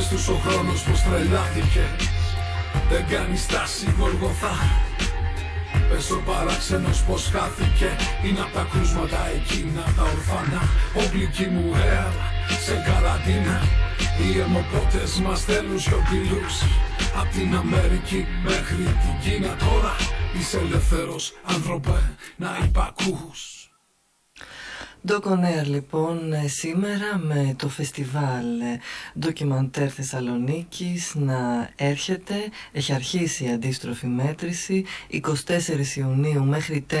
Πες τους ο χρόνος πως τρελάθηκε. Δεν κάνει στάση γοργοθά. Πες ο παράξενος πως χάθηκε. Είναι απ' τα κρούσματα εκείνα τα ορφανά Όπλικη μου αir σε καραντίνα. Οι αιμοπότες μας θέλουν σιωπηλούς. Απ' την Αμερική μέχρι την Κίνα τώρα. Είσαι ελεύθερος άνθρωπε να υπακούς Ντοκονέρ λοιπόν ε, σήμερα με το φεστιβάλ Ντοκιμαντέρ Θεσσαλονίκης να έρχεται. Έχει αρχίσει η αντίστροφη μέτρηση 24 Ιουνίου μέχρι 4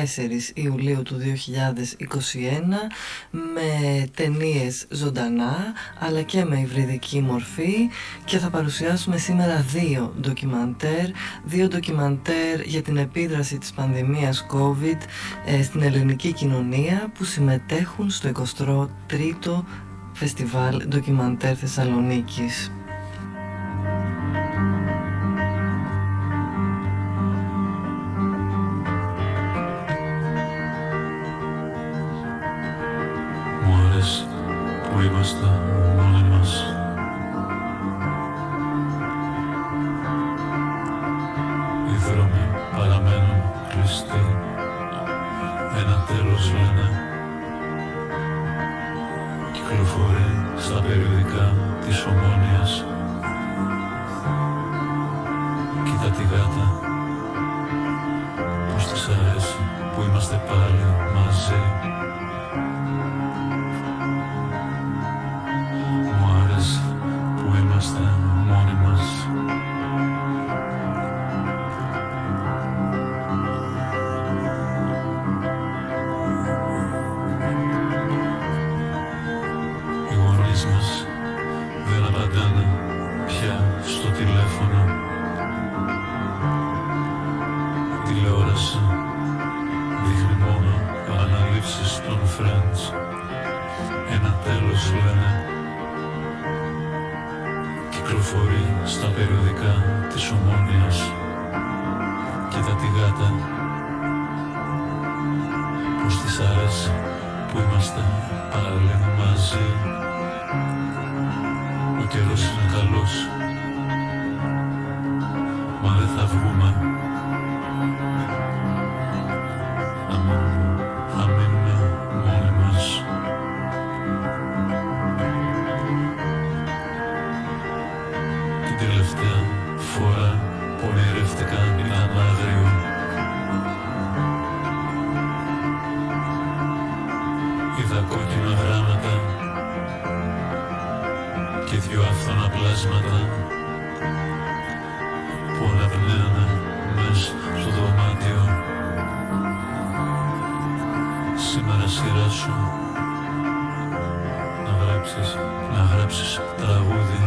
Ιουλίου του 2021 με ταινίες ζωντανά αλλά και με υβριδική μορφή και θα παρουσιάσουμε σήμερα δύο ντοκιμαντέρ δύο ντοκιμαντέρ για την επίδραση της πανδημίας COVID ε, στην ελληνική κοινωνία που συμμετέχουν συμμετέχουν στο 23ο Φεστιβάλ Ντοκιμαντέρ Θεσσαλονίκης. Της Ομόνιας Κοίτα τη γάτα πως της αρέσει που είμαστε πάλι κυκλοφορεί στα περιοδικά της Ομόνιας και τα τηγάτα. Προς τις αρέσει που είμαστε παραλέγουμε μαζί. Ο καιρός είναι καλός. Τα πλάσματα που όλα δυναίνανε στο δωμάτιο. Σήμερα σειρά σου να γράψεις, να γράψεις τραγούδι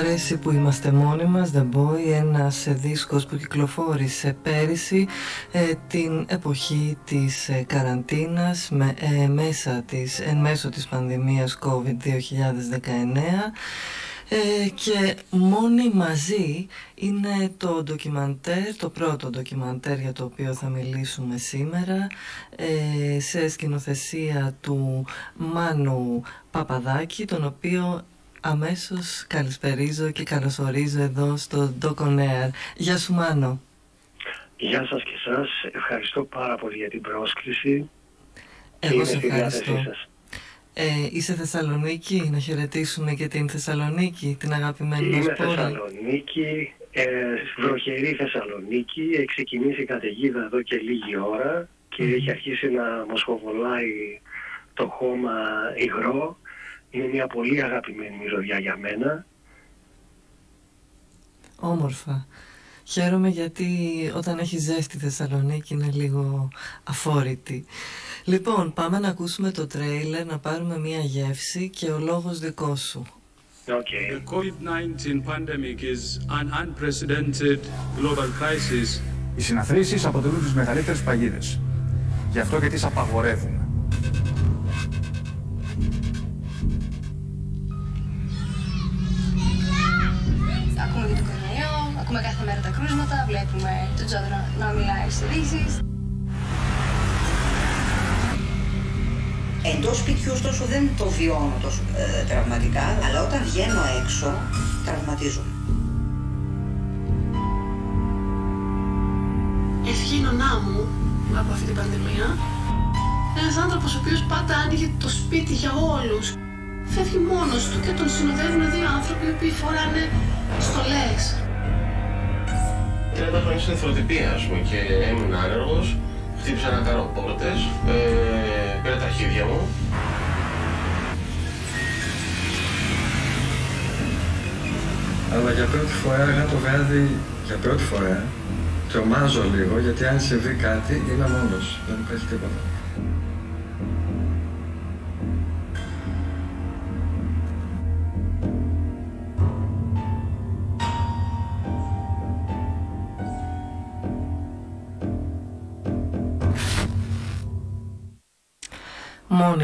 αρέσει που είμαστε μόνοι μας The Boy ένας δίσκος που κυκλοφόρησε πέρυσι ε, την εποχή της ε, καραντίνας με, ε, μέσα της, εν μέσω της πανδημίας COVID 2019 ε, και μόνοι μαζί είναι το ντοκιμαντέρ, το πρώτο ντοκιμαντέρ για το οποίο θα μιλήσουμε σήμερα σε σκηνοθεσία του Μάνου Παπαδάκη τον οποίο αμέσως καλησπερίζω και καλωσορίζω εδώ στο Ντοκονέαρ. Γεια σου Μάνο. Γεια σας και σας. Ευχαριστώ πάρα πολύ για την πρόσκληση. Εγώ σε ευχαριστώ. Ε, είσαι Θεσσαλονίκη, να χαιρετήσουμε και την Θεσσαλονίκη, την αγαπημένη Είμαι μας πόλη. Είμαι Θεσσαλονίκη, ε, βροχερή Θεσσαλονίκη, έχει ξεκινήσει η καταιγίδα εδώ και λίγη ώρα και έχει αρχίσει να μοσχοβολάει το χώμα υγρό είναι μια πολύ αγαπημένη μυρωδιά για μένα. Όμορφα. Χαίρομαι γιατί όταν έχει ζέστη Θεσσαλονίκη είναι λίγο αφόρητη. Λοιπόν, πάμε να ακούσουμε το τρέιλερ, να πάρουμε μία γεύση και ο λόγος δικός σου. Okay. The COVID-19 pandemic is an unprecedented global crisis. Οι συναθρήσεις αποτελούν τις μεγαλύτερες παγίδες. Γι' αυτό και τις απαγορεύουμε. Βλέπουμε τον Τζόδο να, να μιλάει στις ειδήσεις. Εντός σπιτιού ωστόσο δεν το βιώνω τόσο ε, τραυματικά, αλλά όταν βγαίνω έξω τραυματίζομαι. Έφυγε η νονά μου από αυτή την πανδημία. Ένας άνθρωπος ο οποίος πάντα άνοιγε το σπίτι για όλους. Φεύγει μόνος του και τον συνοδεύουν δύο άνθρωποι οι οποίοι φοράνε στολές. Είναι ένα χρόνια στην εθροτυπία, ας πούμε, και έμεινα άνεργος. Χτύπησα να κάνω πόρτες, ε, πήρα τα αρχίδια μου. Αλλά για πρώτη φορά εγώ το βράδυ, για πρώτη φορά, τρομάζω λίγο γιατί αν συμβεί κάτι είμαι μόνος, δεν υπάρχει τίποτα.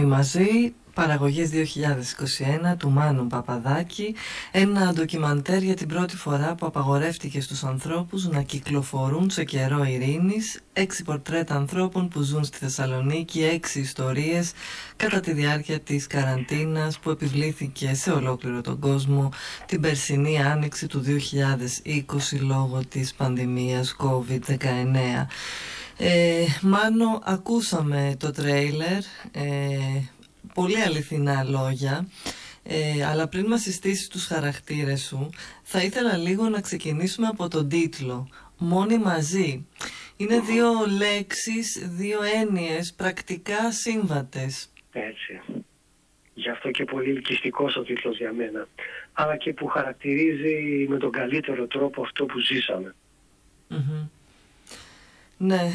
Μαζί, παραγωγής 2021 του Μάνου Παπαδάκη, ένα ντοκιμαντέρ για την πρώτη φορά που απαγορεύτηκε στους ανθρώπους να κυκλοφορούν σε καιρό ειρήνης, έξι πορτρέτα ανθρώπων που ζουν στη Θεσσαλονίκη, έξι ιστορίες κατά τη διάρκεια της καραντίνας που επιβλήθηκε σε ολόκληρο τον κόσμο την περσινή άνοιξη του 2020 λόγω της πανδημίας COVID-19. Ε, Μάνο, ακούσαμε το τρέιλερ, ε, πολύ αληθινά λόγια, ε, αλλά πριν μας συστήσεις τους χαρακτήρες σου, θα ήθελα λίγο να ξεκινήσουμε από τον τίτλο «Μόνοι μαζί». Είναι δύο λέξεις, δύο έννοιες πρακτικά σύμβατες. Έτσι. Γι' αυτό και πολύ ελκυστικός ο τίτλος για μένα. Αλλά και που χαρακτηρίζει με τον καλύτερο τρόπο αυτό που ζήσαμε. Μμμ. Ναι,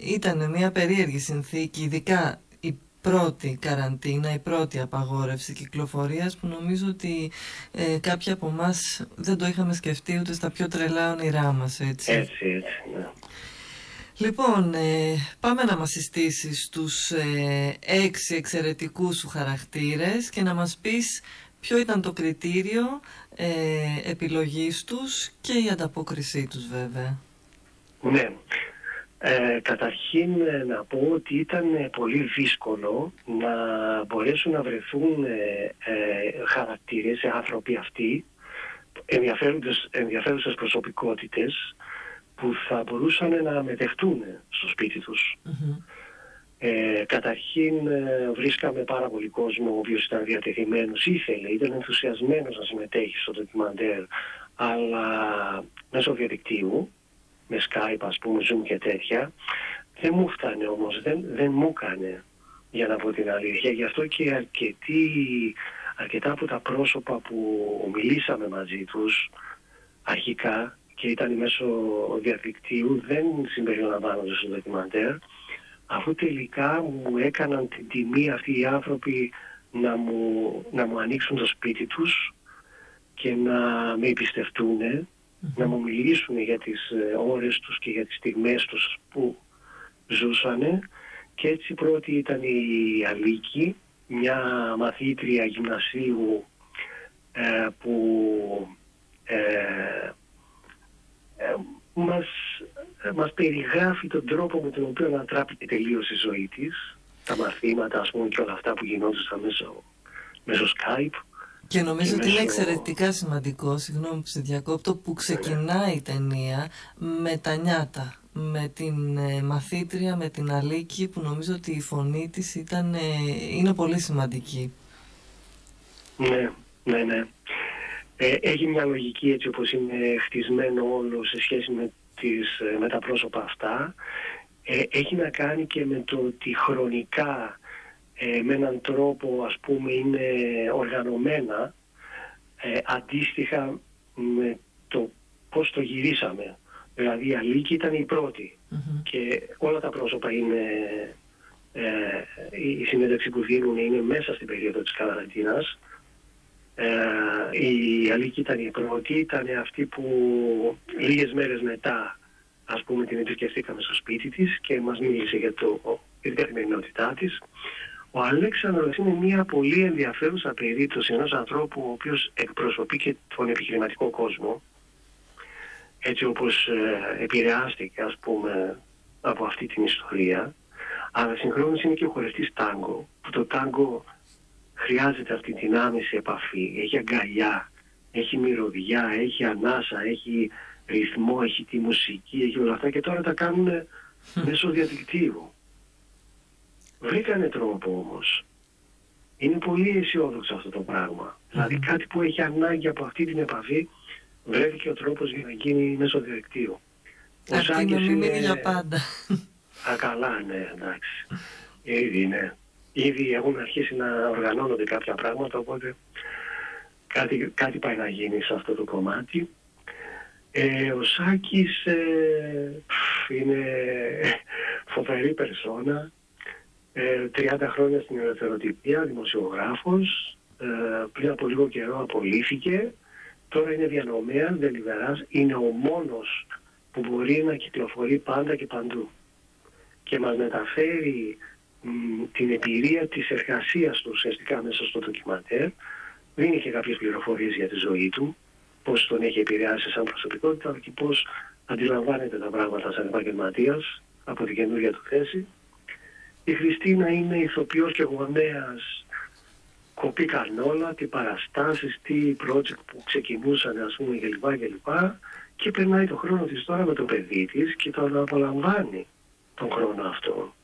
ήταν μια περίεργη συνθήκη, ειδικά η πρώτη καραντίνα, η πρώτη απαγόρευση κυκλοφορίας που νομίζω ότι ε, κάποιοι από εμάς δεν το είχαμε σκεφτεί ούτε στα πιο τρελά όνειρά μας, έτσι. Έτσι, έτσι, ναι. Λοιπόν, ε, πάμε να μας συστήσεις τους ε, έξι εξαιρετικούς σου χαρακτήρες και να μας πεις ποιο ήταν το κριτήριο ε, επιλογής τους και η ανταπόκρισή τους βέβαια. Ναι. Ε, καταρχήν ε, να πω ότι ήταν ε, πολύ δύσκολο να μπορέσουν να βρεθούν ε, ε, χαρακτήρες, ε, άνθρωποι αυτοί, ενδιαφέροντες, ενδιαφέρουσες προσωπικότητες που θα μπορούσαν να μετεχτούν στο σπίτι τους. Ε, καταρχήν ε, βρίσκαμε πάρα πολύ κόσμο ο οποίος ήταν διατεθειμένος, ήθελε, ήταν ενθουσιασμένος να συμμετέχει στο ντοκιμαντέρ, αλλά μέσω διαδικτύου, με Skype ας πούμε, Zoom και τέτοια, δεν μου φτάνε όμως, δεν, δεν μου έκανε για να πω την αλήθεια. Γι' αυτό και αρκετοί, αρκετά από τα πρόσωπα που μιλήσαμε μαζί τους αρχικά και ήταν μέσω διαδικτύου δεν συμπεριλαμβάνονται στο ντοκιμαντέρ αφού τελικά μου έκαναν την τιμή αυτοί οι άνθρωποι να μου, να μου ανοίξουν το σπίτι τους και να με εμπιστευτούν, να μου μιλήσουν για τις ε, ώρες τους και για τις στιγμές τους που ζούσανε. Και έτσι πρώτη ήταν η Αλίκη, μια μαθήτρια γυμνασίου ε, που ε, ε, μας, ε, μας περιγράφει τον τρόπο με τον οποίο ανατράπηκε τελείως η ζωή της, τα μαθήματα ας πούμε και όλα αυτά που γινόντουσαν μέσω, μέσω Skype. Και νομίζω ότι είναι μέσω- εξαιρετικά σημαντικό, συγγνώμη που σε διακόπτω, που ξεκινάει η ταινία με τα νιάτα. Με την ε, μαθήτρια, με την Αλίκη, που νομίζω ότι η φωνή της ήταν, ε, είναι πολύ σημαντική. Ναι, ναι, ναι. Ε, έχει μια λογική έτσι όπως είναι χτισμένο όλο σε σχέση με, τις, ε, με τα πρόσωπα αυτά. Ε, έχει να κάνει και με το ότι χρονικά ε, με έναν τρόπο ας πούμε είναι οργανωμένα ε, αντίστοιχα με το πώς το γυρίσαμε Δηλαδή η Αλίκη ήταν η πρώτη και όλα τα πρόσωπα είναι, ε, η συνέντευξη που δίνουν είναι μέσα στην περίοδο της καραντίνας. Ε, η Αλίκη ήταν η πρώτη, ήταν αυτή που λίγες μέρες μετά ας πούμε την επισκεφτήκαμε στο σπίτι της και μας μίλησε για, το, για την καθημερινότητά της. Ο Αλέξανδρος είναι μια πολύ ενδιαφέρουσα περίπτωση ενός ανθρώπου ο οποίος εκπροσωπεί και τον επιχειρηματικό κόσμο έτσι όπως ε, επηρεάστηκε ας πούμε από αυτή την ιστορία. Αλλά συγχρόνως είναι και ο χορευτής τάγκο που το τάγκο χρειάζεται αυτή την άμεση επαφή. Έχει αγκαλιά, έχει μυρωδιά, έχει ανάσα, έχει ρυθμό, έχει τη μουσική, έχει όλα αυτά και τώρα τα κάνουν μέσω διαδικτύου. Βρήκανε τρόπο όμως. Είναι πολύ αισιόδοξο αυτό το πράγμα. Δηλαδή κάτι που έχει ανάγκη από αυτή την επαφή βρέθηκε ο τρόπος για να γίνει μέσω διαδικτύου. Αυτή να μην είναι για πάντα. Α, καλά, ναι, εντάξει. Ήδη είναι. Ήδη έχουν αρχίσει να οργανώνονται κάποια πράγματα, οπότε κάτι, κάτι πάει να γίνει σε αυτό το κομμάτι. Ε, ο Σάκης ε, είναι φοβερή περσόνα. Ε, 30 χρόνια στην ελευθεροτυπία, δημοσιογράφος. Ε, πριν από λίγο καιρό απολύθηκε. Τώρα είναι διανομέας, δελιβεράς. Είναι ο μόνος που μπορεί να κυκλοφορεί πάντα και παντού. Και μας μεταφέρει την εμπειρία της εργασίας του ουσιαστικά μέσα στο ντοκιμαντέρ. Δεν είχε κάποιες πληροφορίες για τη ζωή του πώς τον έχει επηρεάσει σαν προσωπικότητα και πώς αντιλαμβάνεται τα πράγματα σαν επαγγελματίας από την καινούργια του θέση. Η Χριστίνα είναι ηθοποιός και γονέας κοπήκαν όλα, τι παραστάσεις, τι project που ξεκινούσαν ας πούμε κλπ. κλπ. Και περνάει το χρόνο της τώρα με το παιδί της και τον απολαμβάνει τον χρόνο αυτό.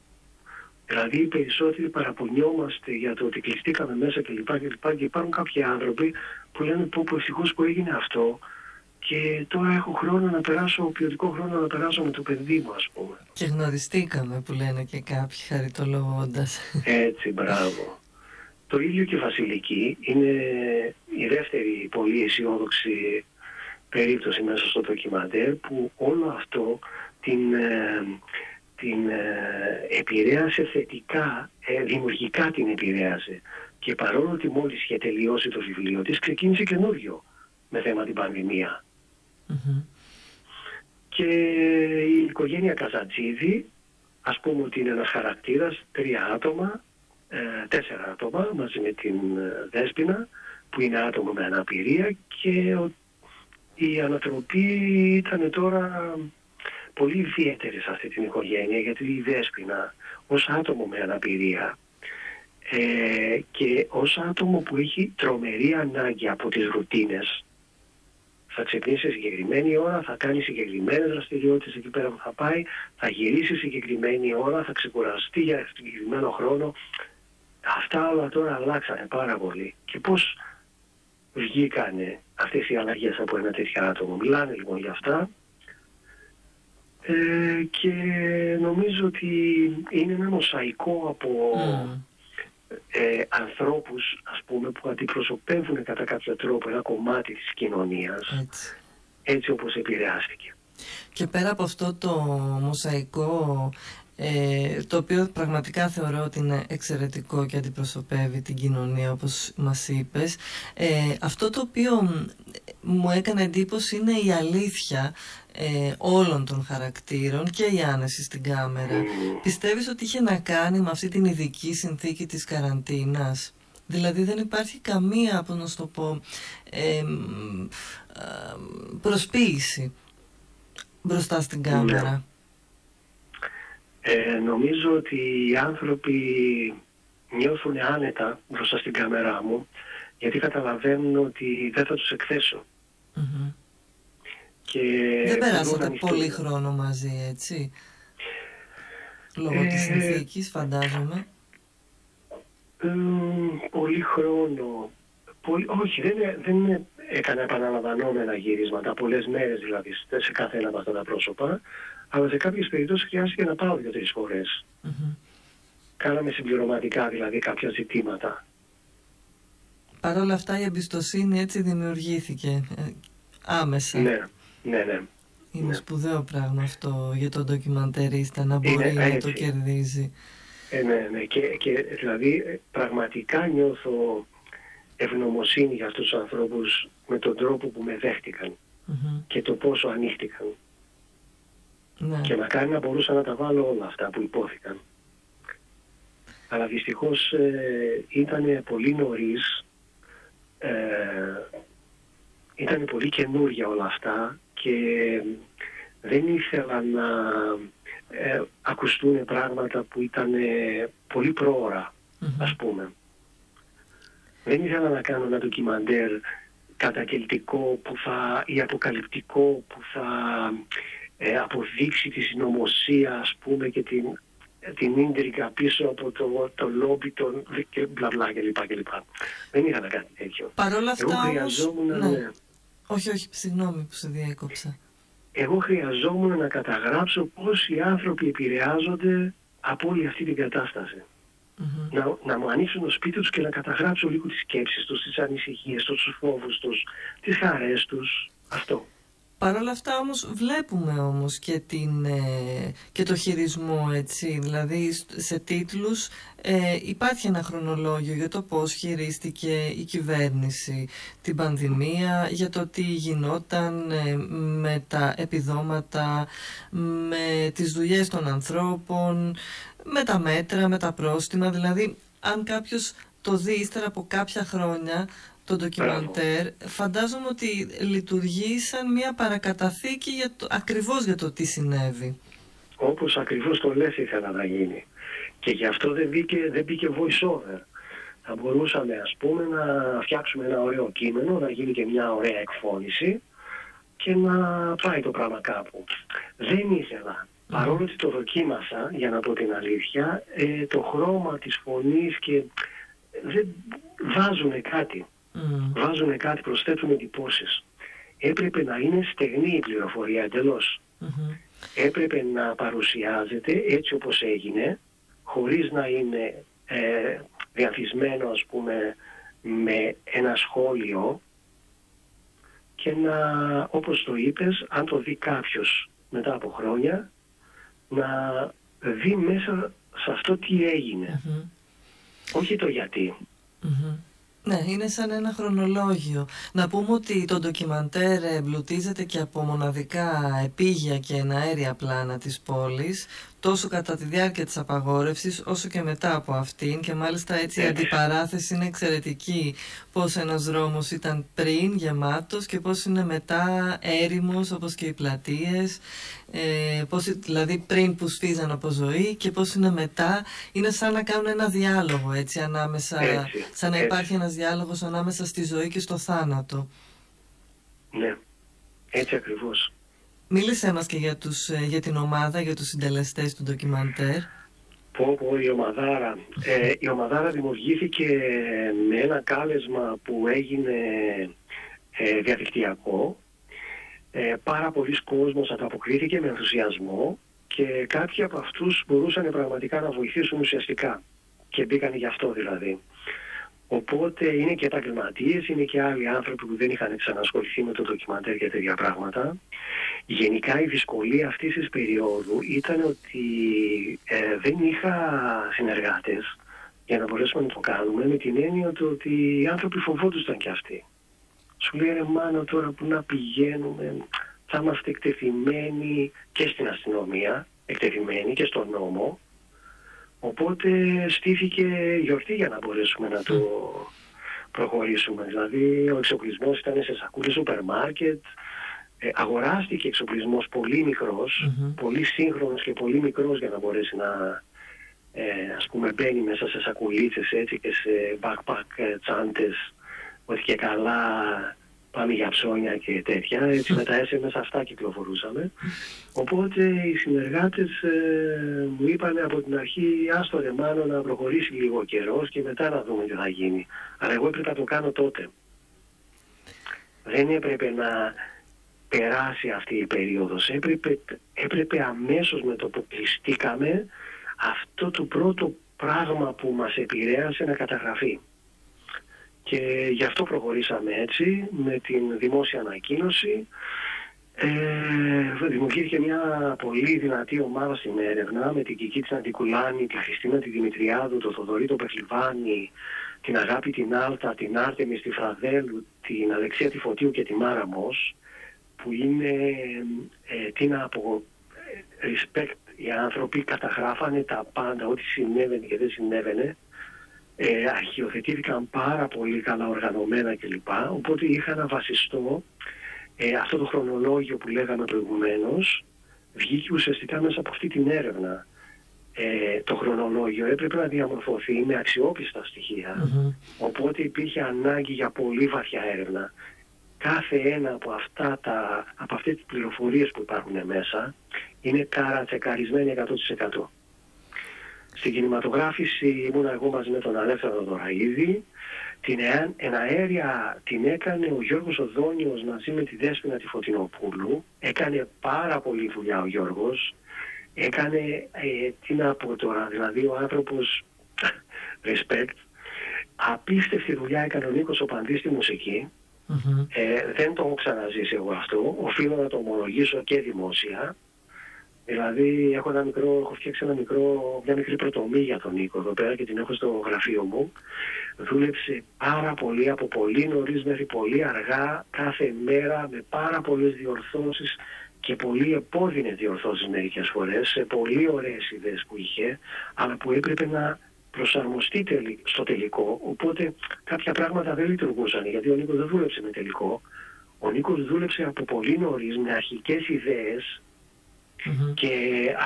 Δηλαδή οι περισσότεροι παραπονιόμαστε για το ότι κλειστήκαμε μέσα κλπ. Και, και, και υπάρχουν κάποιοι άνθρωποι που λένε πω πω ευτυχώς που έγινε αυτό και τώρα έχω χρόνο να περάσω, ποιοτικό χρόνο να περάσω με το παιδί μου ας πούμε. Και γνωριστήκαμε που λένε και κάποιοι χαριτολογώντας. Έτσι, μπράβο. Το ίδιο και η Βασιλική είναι η δεύτερη πολύ αισιόδοξη περίπτωση μέσα στο ντοκιμαντέρ που όλο αυτό την, ε, την ε, επηρέασε θετικά, ε, δημιουργικά την επηρέασε. Και παρόλο ότι μόλις είχε τελειώσει το βιβλίο της, ξεκίνησε καινούριο με θέμα την πανδημια Και η οικογένεια Καζατζίδη, ας πούμε ότι είναι ένας χαρακτήρας, τρία άτομα, ε, τέσσερα άτομα μαζί με την ε, Δέσποινα, που είναι άτομο με αναπηρία και η ανατροπή ήταν τώρα πολύ ιδιαίτερη σε αυτή την οικογένεια γιατί η Δέσποινα ως άτομο με αναπηρία ε, και ως άτομο που έχει τρομερή ανάγκη από τις ρουτίνες θα ξυπνήσει σε συγκεκριμένη ώρα, θα κάνει συγκεκριμένες δραστηριότητες εκεί πέρα που θα πάει, θα γυρίσει συγκεκριμένη ώρα, θα ξεκουραστεί για συγκεκριμένο χρόνο. Αυτά όλα τώρα αλλάξανε πάρα πολύ. Και πώς βγήκανε αυτές οι αλλαγές από ένα τέτοιο άτομο. Μιλάνε λοιπόν για αυτά ε, και νομίζω ότι είναι ένα μοσαϊκό από mm. Ε, ανθρώπους ας πούμε που αντιπροσωπεύουν κατά κάποιο τρόπο ένα κομμάτι της κοινωνίας έτσι, έτσι όπως επηρεάστηκε. Και πέρα από αυτό το μοσαϊκό ε, το οποίο πραγματικά θεωρώ ότι είναι εξαιρετικό και αντιπροσωπεύει την κοινωνία όπως μας είπες ε, αυτό το οποίο μου έκανε εντύπωση είναι η αλήθεια ε, όλων των χαρακτήρων και η άνεση στην κάμερα. Πιστεύεις ότι είχε να κάνει με αυτή την ειδική συνθήκη της καραντίνας; Δηλαδή δεν υπάρχει καμία, από να το πω, ε, προσποίηση μπροστά στην κάμερα; Ναι. Ε, νομίζω ότι οι άνθρωποι νιώθουν άνετα μπροστά στην κάμερά μου γιατί καταλαβαίνουν ότι δεν θα τους εκθέσω. Και δεν περάσατε πολύ χρόνο μαζί, έτσι; Λόγω ε, της συνθήκης, φαντάζομαι. Ε, πολύ χρόνο. Πολύ, όχι, δεν, δεν έκανα επαναλαμβανόμενα γυρίσματα, πολλές μέρες δηλαδή, σε κάθε ένα από αυτά τα πρόσωπα, αλλά σε κάποιες περιπτώσεις χρειάστηκε να πάω δύο-τρεις φορές. Mm-hmm. Κάναμε συμπληρωματικά δηλαδή κάποια ζητήματα. Παρ' όλα αυτά η εμπιστοσύνη έτσι δημιουργήθηκε ε, άμεσα. Ναι, ναι, ναι. Είναι Ναι. σπουδαίο πράγμα αυτό για τον ντοκιμαντερίστα να μπορεί Είναι να το έτσι. κερδίζει. Ε, ναι, ναι. Και, και δηλαδή ε, πραγματικά νιώθω ευγνωμοσύνη για αυτούς τους ανθρώπους με τον τρόπο που με δέχτηκαν Μμμ. και το πόσο ανοίχτηκαν. Ναι. Και μακάρι να μπορούσα να τα βάλω όλα αυτά που υπόθηκαν. Αλλά δυστυχώς ε, ήταν πολύ νωρίς, ε, ήταν πολύ καινούργια όλα αυτά και δεν ήθελα να ε, ακουστούν πράγματα που ήταν ε, πολύ πρόωρα, Μμμ. ας πούμε. Δεν ήθελα να κάνω ένα ντοκιμαντέρ καταγγελτικό που θα, ή αποκαλυπτικό που θα ε, αποδείξει τη συνωμοσία ας πούμε και την, την ίντρικα πίσω από το, το λόμπι των και μπλα μπλα κλπ. κλπ. Δεν είχα να κάτι τέτοιο. Παρ' όλα Εγώ αυτά όμως... χρειαζόμουν, Ναι. ναι. Όχι, όχι, συγγνώμη που σε διέκοψα. εγώ χρειαζόμουν να καταγράψω πώς οι άνθρωποι επηρεάζονται από όλη αυτή την κατάσταση. Μμμ. Να, να μου ανοίξουν το σπίτι τους και να καταγράψω λίγο τις σκέψεις τους, τις ανησυχίες τους, τους φόβους τους, τις χαρές τους. Αυτό. Παρ' όλα αυτά όμως βλέπουμε όμως και, την, ε, και το χειρισμό έτσι, δηλαδή σ- σε τίτλους ε, υπάρχει ένα χρονολόγιο για το πώς χειρίστηκε η κυβέρνηση την πανδημία, για το τι γινόταν ε, με τα επιδόματα, με τις δουλειές των ανθρώπων, με τα μέτρα, με τα πρόστιμα, δηλαδή αν κάποιος το δει ύστερα από κάποια χρόνια το ντοκιμαντέρ, φαντάζομαι ότι λειτουργεί σαν μια παρακαταθήκη για το, ακριβώς για το τι συνέβη. Όπως ακριβώς το λες ήθελα να γίνει. Και γι' αυτό δεν μπήκε, δεν μπήκε voice over. Θα μπορούσαμε ας πούμε να φτιάξουμε ένα ωραίο κείμενο, να γίνει και μια ωραία εκφώνηση και να πάει το πράγμα κάπου. Δεν ήθελα. Παρόλο ότι το δοκίμασα, για να πω την αλήθεια, ε, το χρώμα της φωνής και δεν βάζουν κάτι. Μμμ. Βάζουν κάτι, προσθέτουν εντυπώσεις. Έπρεπε να είναι στεγνή η πληροφορία εντελώς Μμμ. έπρεπε να παρουσιάζεται έτσι όπως έγινε, χωρίς να είναι ε, διαθυσμένο ας πούμε με ένα σχόλιο και να, όπως το είπες, αν το δει κάποιος μετά από χρόνια, να δει μέσα σε αυτό τι έγινε. Μμμ. Όχι το γιατί. Μμμ. Ναι, είναι σαν ένα χρονολόγιο. Να πούμε ότι το ντοκιμαντέρ εμπλουτίζεται και από μοναδικά επίγεια και εναέρια πλάνα της πόλης, τόσο κατά τη διάρκεια της απαγόρευσης, όσο και μετά από αυτήν και μάλιστα έτσι η Έτσι. αντιπαράθεση είναι εξαιρετική. Πώς ένας δρόμος ήταν πριν γεμάτος και πώς είναι μετά έρημος όπως και οι πλατείες, ε, πώς, δηλαδή πριν που σφίζαν από ζωή και πώς είναι μετά. Είναι σαν να κάνουν ένα διάλογο έτσι ανάμεσα, Έτσι, σαν να έτσι. υπάρχει ένας διάλογος ανάμεσα στη ζωή και στο θάνατο. Ναι, έτσι ακριβώς. Μίλησέ μας και για, τους, ε, για την ομάδα, για τους συντελεστές του ντοκιμαντέρ. Πω πω η ομαδάρα. Ε, η ομαδάρα δημιουργήθηκε με ένα κάλεσμα που έγινε ε, διαδικτυακό. Ε, πάρα πολλοί κόσμος ανταποκρίθηκε με ενθουσιασμό και κάποιοι από αυτούς μπορούσαν πραγματικά να βοηθήσουν ουσιαστικά και μπήκαν γι' αυτό δηλαδή. Οπότε είναι και επαγγελματίες, είναι και άλλοι άνθρωποι που δεν είχαν ξανασχοληθεί με το ντοκιμαντέρ και τέτοια πράγματα. Γενικά η δυσκολία αυτής της περίοδου ήταν ότι ε, δεν είχα συνεργάτες για να μπορέσουμε να το κάνουμε με την έννοια του ότι οι άνθρωποι φοβόντουσαν κι αυτοί. Σου λέει ρε μάνα τώρα που να πηγαίνουμε, θα είμαστε εκτεθειμένοι και στην αστυνομία, εκτεθειμένοι και στον νόμο. Οπότε στήθηκε γιορτή για να μπορέσουμε να το προχωρήσουμε. Δηλαδή ο εξοπλισμός ήταν σε σακούλες σούπερ μάρκετ, ε, αγοράστηκε εξοπλισμός πολύ μικρός, Μμμ. πολύ σύγχρονος και πολύ μικρός για να μπορέσει να ε, ας πούμε μπαίνει μέσα σε σακουλίτσες έτσι και σε backpack ε, τσάντες ότι και καλά πάμε για ψώνια και τέτοια. Έτσι με τα SMS αυτά κυκλοφορούσαμε. Οπότε οι συνεργάτες ε, μου είπαν από την αρχή άστο ρε μάνο να προχωρήσει λίγο καιρός και μετά να δούμε τι θα γίνει. Αλλά εγώ έπρεπε να το κάνω τότε. Δεν έπρεπε να περάσει αυτή η περίοδος. Έπρεπε, έπρεπε αμέσως με το που κλειστήκαμε αυτό το πρώτο πράγμα που μας επηρέασε να καταγραφεί. Και γι' αυτό προχωρήσαμε έτσι με την δημόσια ανακοίνωση. Ε, δημιουργήθηκε μια πολύ δυνατή ομάδα στην έρευνα με την Κική της Αντικουλάνη, τη Χριστίνα τη Δημητριάδου, τον Θοδωρή τον Πεχλιβάνη, την Αγάπη την Άλτα, την Άρτεμι τη Φραδέλου, την Αλεξία τη Φωτίου και τη Μάρα Μος, που είναι ε, τι να πω, ε, respect οι άνθρωποι καταγράφανε τα πάντα, ό,τι συνέβαινε και δεν συνέβαινε ε, αρχιοθετήθηκαν πάρα πολύ καλά οργανωμένα κλπ. Οπότε είχα να βασιστώ ε, αυτό το χρονολόγιο που λέγαμε προηγουμένως βγήκε ουσιαστικά μέσα από αυτή την έρευνα. Ε, το χρονολόγιο έπρεπε να διαμορφωθεί με αξιόπιστα Οπότε υπήρχε ανάγκη για πολύ βαθιά έρευνα. Κάθε ένα από, αυτά τα, από αυτές τις πληροφορίες που υπάρχουν μέσα είναι καρατσεκαρισμένη 100%. Στην κινηματογράφηση ήμουν εγώ μαζί με τον Αλέφθανο Δωραίδη. Την εναέρια την έκανε ο Γιώργος Οδόνιος μαζί με τη Δέσποινα τη Φωτεινοπούλου. Έκανε πάρα πολύ δουλειά ο Γιώργος. Έκανε, ε, τι να πω τώρα, δηλαδή ο άνθρωπος, respect, απίστευτη δουλειά έκανε ο Νίκος Οπανδής στη μουσικη Ε, δεν το έχω ξαναζήσει εγώ αυτό. Οφείλω να το ομολογήσω και δημόσια. Δηλαδή έχω, ένα μικρό, έχω φτιάξει ένα μικρό, μια μικρή πρωτομή για τον Νίκο εδώ πέρα και την έχω στο γραφείο μου. Δούλεψε πάρα πολύ από πολύ νωρίς μέχρι πολύ αργά κάθε μέρα με πάρα πολλές διορθώσεις και πολύ επώδυνες διορθώσεις μερικές φορές σε πολύ ωραίες ιδέες που είχε αλλά που έπρεπε να προσαρμοστεί στο τελικό οπότε κάποια πράγματα δεν λειτουργούσαν γιατί ο Νίκος δεν δούλεψε με τελικό ο Νίκος δούλεψε από πολύ νωρίς με αρχικές ιδέες και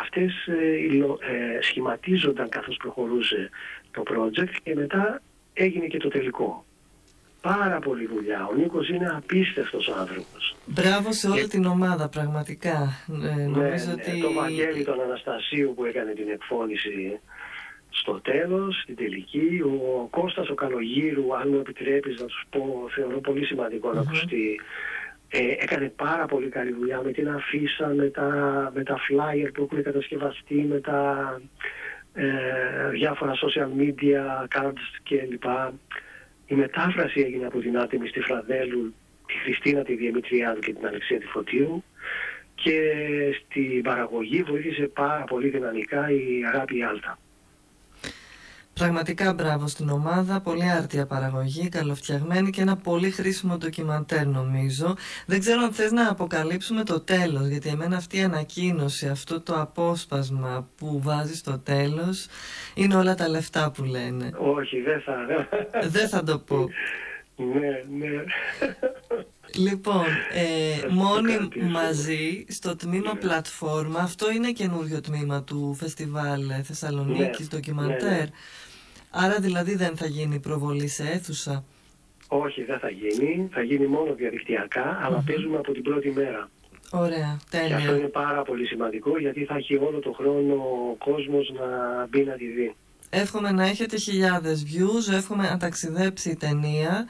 αυτές ε, ε, σχηματίζονταν καθώς προχωρούσε το project και μετά έγινε και το τελικό. Πάρα πολύ δουλειά. Ο Νίκος είναι απίστευτος άνθρωπος. Μπράβο σε όλη την ομάδα πραγματικά. Ε, ναι, νομίζω ναι, ότι... Το Βαγγέλη τον Αναστασίου που έκανε την εκφώνηση στο τέλος, στην τελική. Ο Κώστας ο Καλογύρου, αν μου επιτρέπεις να τους πω, θεωρώ πολύ σημαντικό να ακουστεί ε, έκανε πάρα πολύ καλή δουλειά με την αφίσα, με τα, με τα flyer που έχουν κατασκευαστεί, με τα ε, διάφορα social media, cards κλπ. Η μετάφραση έγινε από την Άτιμη στη Φραδέλου, τη Χριστίνα τη Διεμητριάδου και την Αλεξία τη Φωτίου και στην παραγωγή βοήθησε πάρα πολύ δυναμικά η Αγάπη Άλτα. Πραγματικά μπράβο στην ομάδα, πολύ άρτια παραγωγή, καλοφτιαγμένη και ένα πολύ χρήσιμο ντοκιμαντέρ νομίζω. Δεν ξέρω αν θες να αποκαλύψουμε το τέλος, γιατί εμένα αυτή η ανακοίνωση, αυτό το απόσπασμα που βάζει στο τέλος, είναι όλα τα λεφτά που λένε. Όχι, δεν θα. δεν θα το πω. ναι, ναι. Λοιπόν, ε, μόνοι μαζί στο τμήμα ναι. πλατφόρμα, αυτό είναι καινούριο τμήμα του Φεστιβάλ Θεσσαλονίκης ναι, Ντοκιμαντέρ. Ναι, Άρα δηλαδή δεν θα γίνει προβολή σε αίθουσα; Όχι, δεν θα γίνει. Θα γίνει μόνο διαδικτυακά, αλλά παίζουμε από την πρώτη μέρα. Ωραία, τέλεια. Και αυτό είναι πάρα πολύ σημαντικό γιατί θα έχει όλο το χρόνο ο κόσμος να μπει να τη δει. Εύχομαι να έχετε χιλιάδες views, εύχομαι να ταξιδέψει η ταινία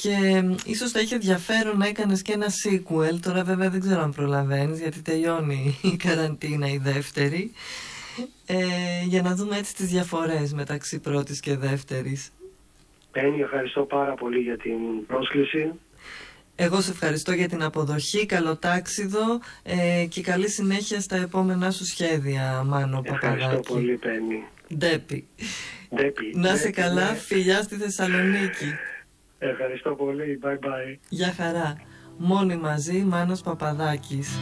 και ίσως θα είχε ενδιαφέρον να έκανες και ένα sequel, τώρα βέβαια δεν ξέρω αν προλαβαίνεις γιατί τελειώνει η καραντίνα η δεύτερη ε, για να δούμε έτσι τις διαφορές μεταξύ πρώτης και δεύτερης. Πέννη, ευχαριστώ πάρα πολύ για την πρόσκληση. Εγώ σε ευχαριστώ για την αποδοχή, καλό τάξιδο ε, και καλή συνέχεια στα επόμενά σου σχέδια, Μάνο Παπαδάκη. Ευχαριστώ πολύ, Πέννη. Ντέπι. Ντέπι. Να σε καλά, ναι. φιλιά στη Θεσσαλονίκη. Ευχαριστώ πολύ, bye bye. Γεια χαρά. Μόνοι μαζί, Μάνος Παπαδάκης.